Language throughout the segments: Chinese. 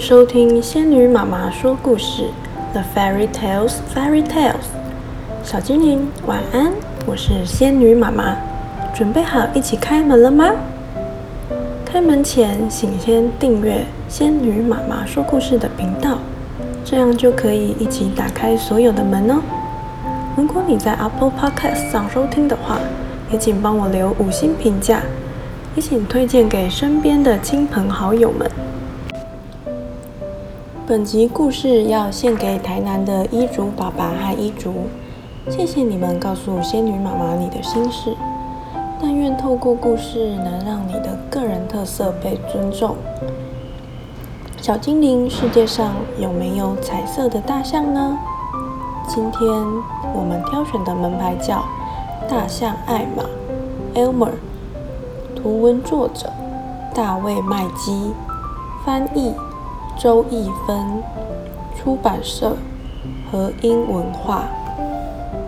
收听仙女妈妈说故事，The Fairy Tales Fairy Tales。小精灵晚安，我是仙女妈妈，准备好一起开门了吗？开门前，请先订阅仙女妈妈说故事的频道，这样就可以一起打开所有的门哦。如果你在 Apple Podcast 上收听的话，也请帮我留五星评价，也请推荐给身边的亲朋好友们。本集故事要献给台南的伊竹爸爸和伊竹，谢谢你们告诉仙女妈妈你的心事。但愿透过故事能让你的个人特色被尊重。小精灵，世界上有没有彩色的大象呢？今天我们挑选的门牌叫大象艾玛 （Elmer），图文作者大卫麦基，翻译。周逸芬，出版社和英文化。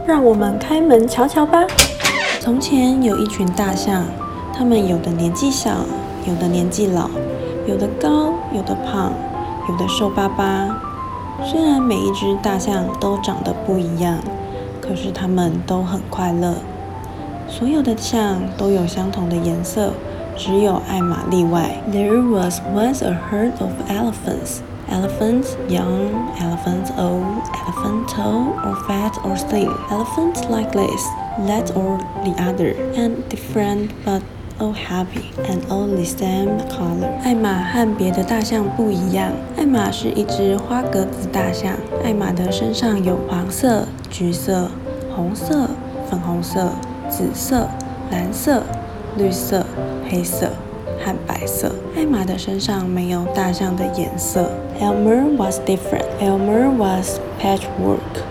让我们开门瞧瞧吧。从前有一群大象，它们有的年纪小，有的年纪老，有的高，有的胖，有的瘦巴巴。虽然每一只大象都长得不一样，可是它们都很快乐。所有的象都有相同的颜色。只有艾玛例外。There was once a herd of elephants. Elephants young, elephants old, elephants tall or fat or thin. Elephants like this, that or the other, and different but all happy and all the same color. 艾玛和别的大象不一样。艾玛是一只花格子大象。艾玛的身上有黄色、橘色、红色、粉红色、紫色、蓝色。 绿色、黑色和白色。艾玛的身上没有大象的颜色。Elmer was different. Elmer was patchwork.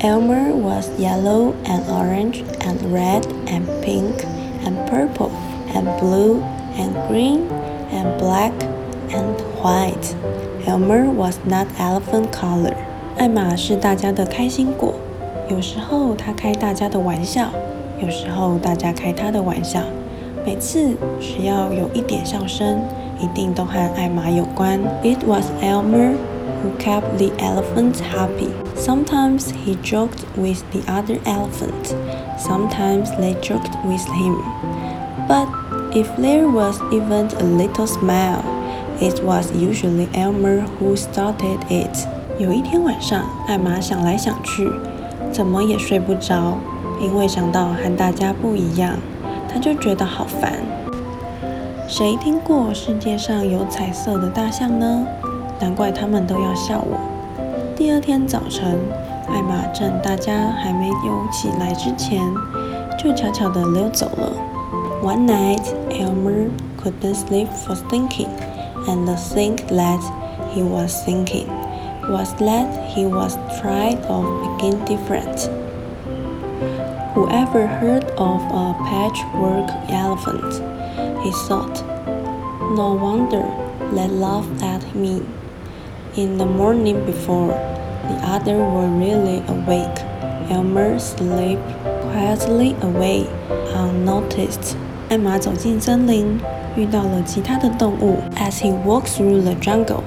Elmer was yellow and orange and red and pink and purple and blue and green and black and white. Elmer was not elephant color. 艾玛是大家的开心果。有时候他开大家的玩笑。 有时候大家开他的玩笑，每次只要有一点笑声，一定都和艾玛有关。It was Elmer who kept the elephants happy. Sometimes he joked with the other elephants. Sometimes they joked with him. But if there was even a little smile, it was usually Elmer who started it. 有一天晚上，艾玛想来想去，怎么也睡不着。 因为想到和大家不一样，他就觉得好烦。谁听过世界上有彩色的大象呢？难怪他们都要笑我。第二天早晨，艾玛趁大家还没有起来之前，就悄悄地溜走了。One night, Elmer couldn't sleep for thinking, and the thing that he was thinking was that he was tired of being different. Whoever heard of a patchwork elephant? He thought. No wonder they laughed at me. In the morning before the others were really awake, Elmer slipped quietly away unnoticed. 艾玛走进森林，遇到了其他的动物。As he walked through the jungle,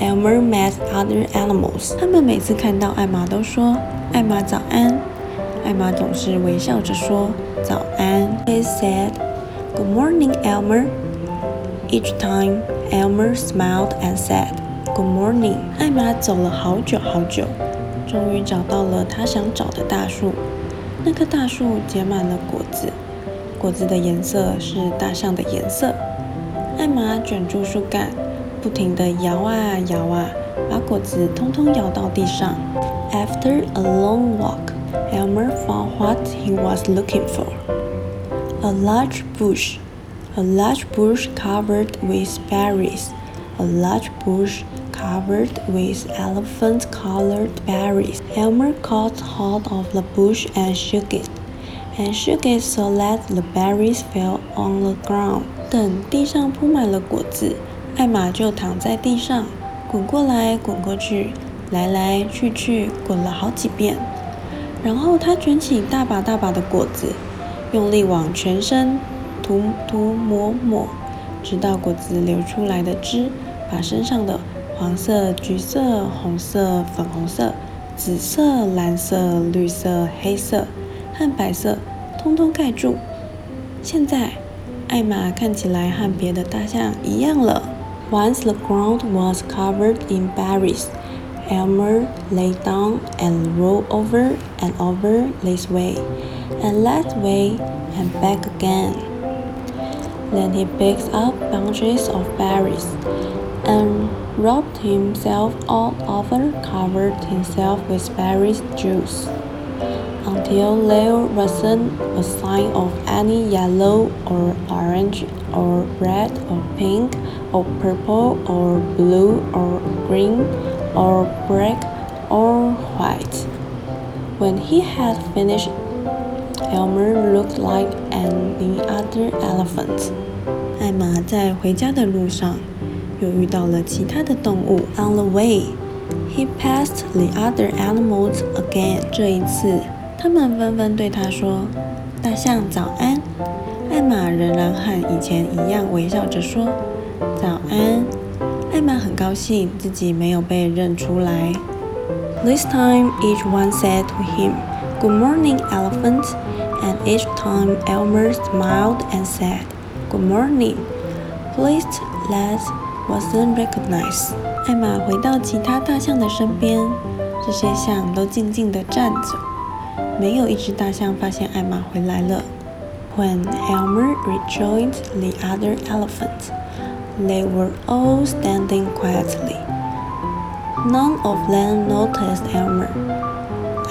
Elmer met other animals. 他们每次看到艾玛都说：“艾玛早安。” 艾玛总是微笑着说：“早安。” He said, "Good morning, Elmer." Each time, Elmer smiled and said, "Good morning." 艾玛走了好久好久，终于找到了她想找的大树。那棵大树结满了果子，果子的颜色是大象的颜色。艾玛卷住树干，不停地摇啊摇啊，把果子通通摇到地上。After a long walk. Elmer found what he was looking for. A large bush. A large bush covered with berries. A large bush covered with elephant-colored berries. Elmer caught hold of the bush and shook it, and shook it so that the berries fell on the ground. 等地上铺满了果子，艾玛就躺在地上，滚过来滚过去，来来去去，滚了好几遍。 然后他卷起大把大把的果子，用力往全身涂涂抹抹，直到果子流出来的汁把身上的黄色、橘色、红色、粉红色、紫色、蓝色、绿色、黑色和白色通通盖住。现在，艾玛看起来和别的大象一样了。Once the ground was covered in berries, Elmer lay down and rolled over and over this way, and that way, and back again. Then he picked up bunches of berries and rubbed himself all over, covered himself with berry juice until there wasn't a sign of any yellow or orange or red or pink or purple or blue or green or black or white. When he had finished, Elmer looked like any other elephant. 艾玛在回家的路上又遇到了其他的动物。On the way, he passed the other animals again. 这一次。他们纷纷对他说：“大象早安。”艾玛仍然和以前一样微笑着说：“早安。” 艾玛很高兴自己没有被认出来。This time, each one said to him, "Good morning, elephant." And each time, Elmer smiled and said, "Good morning." Pleased that wasn't recognized. 艾玛回到其他大象的身边，这些象都静静地站着。没有一只大象发现艾玛回来了。When Elmer rejoined the other elephants, they were all standing quietly. None of them noticed Elmer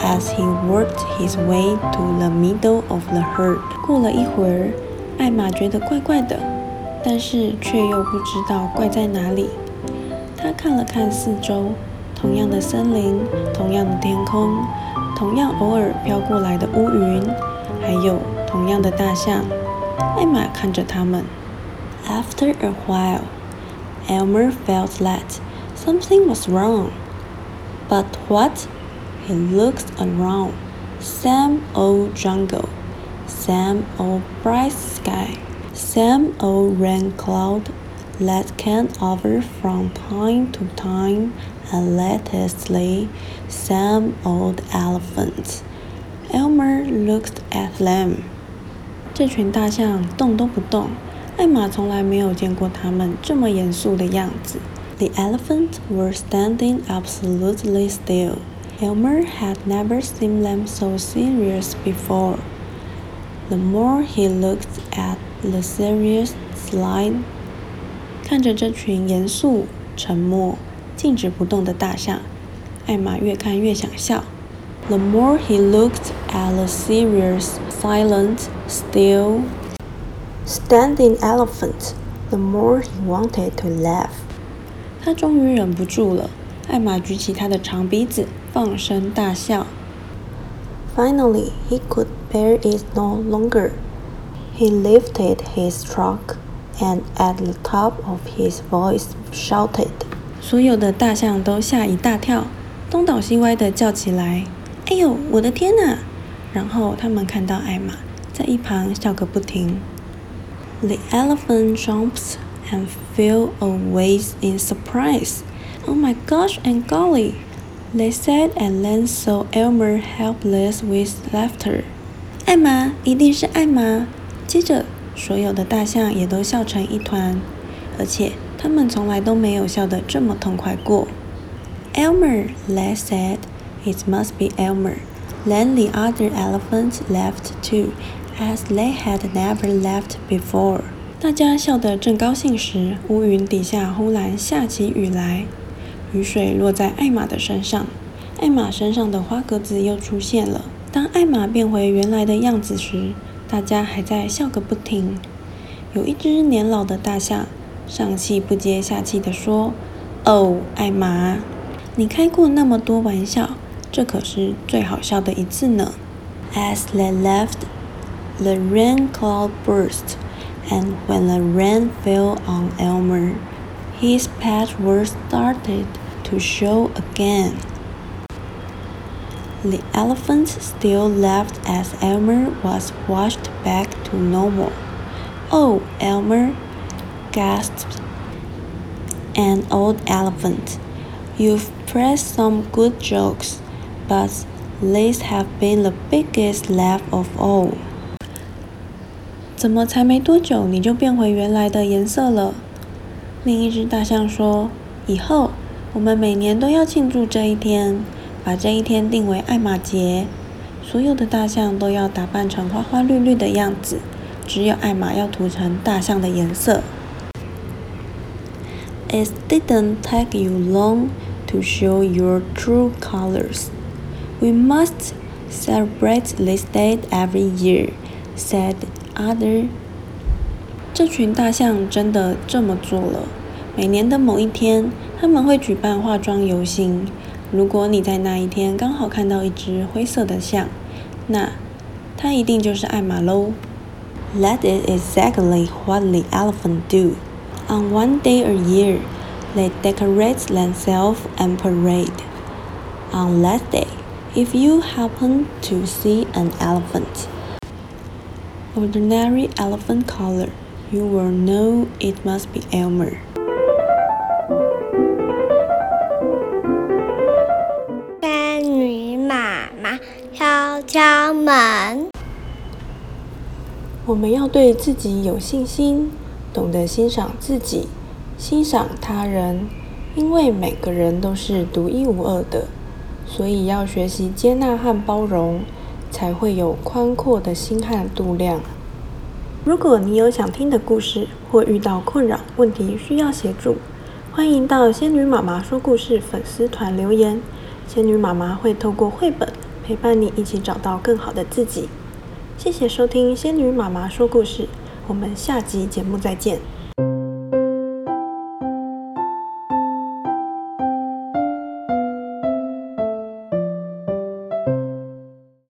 as he worked his way to the middle of the herd. 过了一会儿，艾玛觉得怪怪的，但是却又不知道怪在哪里。她看了看四周，同样的森林，同样的天空。同样偶尔飘过来的乌云，还有同样的大象。艾玛看着他们。After a while, Elmer felt that something was wrong. But what? He looked around. Same old jungle, same old bright sky, same old rain cloud that came over from time to time and lately Some old elephants. Elmer looked at them. 这群大象动都不动。 艾玛从来没有见过它们这么严肃的样子。The elephants were standing absolutely still. Elmer had never seen them so serious before. The more he looked at the serious slide, 看着这群严肃、沉默、静止不动的大象。艾玛越看越想笑。The more he looked at the serious, silent, still, standing elephant, the more he wanted to laugh. 他终于忍不住了。艾玛举起他的长鼻子，放声大笑。Finally, he could bear it no longer. He lifted his trunk and at the top of his voice shouted. 所有的大象都吓一大跳。东倒西歪地叫起来：“哎呦，我的天哪！”然后他们看到艾玛在一旁笑个不停。 The elephant jumped and flew away in surprise. "Oh my gosh and golly!" they said, and then saw Elmer helpless with laughter. 艾玛，一定是艾玛！接着，所有的大象也都笑成一团，而且他们从来都没有笑得这么痛快过。Elmer, they said. It must be Elmer. Then the other elephants laughed too, as they had never left before. 大家笑得正高兴时，乌云底下忽然下起雨来，雨水落在艾玛的身上，艾玛身上的花格子又出现了。当艾玛变回原来的样子时，大家还在笑个不停。有一只年老的大象上气不接下气地说：“哦，艾玛。”你开过那么多玩笑，这可是最好笑的一次呢。As they left the rain cloud burst, and when the rain fell on Elmer, his patchwork started to show again. The elephants still laughed as Elmer was washed back to normal. Oh, Elmer! gasped an old elephant. You've pressed some good jokes, but these have been the biggest laugh of all. 怎么才没多久你就变回原来的颜色了？另一只大象说：“以后我们每年都要庆祝这一天，把这一天定为艾玛节。所有的大象都要打扮成花花绿绿的样子，只有艾玛要涂成大象的颜色。” It didn't take you long to show your true colors. We must celebrate this day every year, said. Other，这群大象真的这么做了。每年的某一天，他们会举办化妆游行。如果你在那一天刚好看到一只灰色的象，那它一定就是艾玛喽。That is exactly what the elephants do. On one day a year, they decorate themselves and parade. On that day, if you happen to see an elephant, ordinary elephant color, you will know it must be Elmer. 仙女妈妈敲敲门。我们要对自己有信心，懂得欣赏自己，欣赏他人，因为每个人都是独一无二的，所以要学习接纳和包容。才会有宽阔的心和度量。如果你有想听的故事，或遇到困扰问题需要协助，欢迎到仙女妈妈说故事粉丝团留言，仙女妈妈会透过绘本陪伴你一起找到更好的自己。谢谢收听仙女妈妈说故事，我们下集节目再见。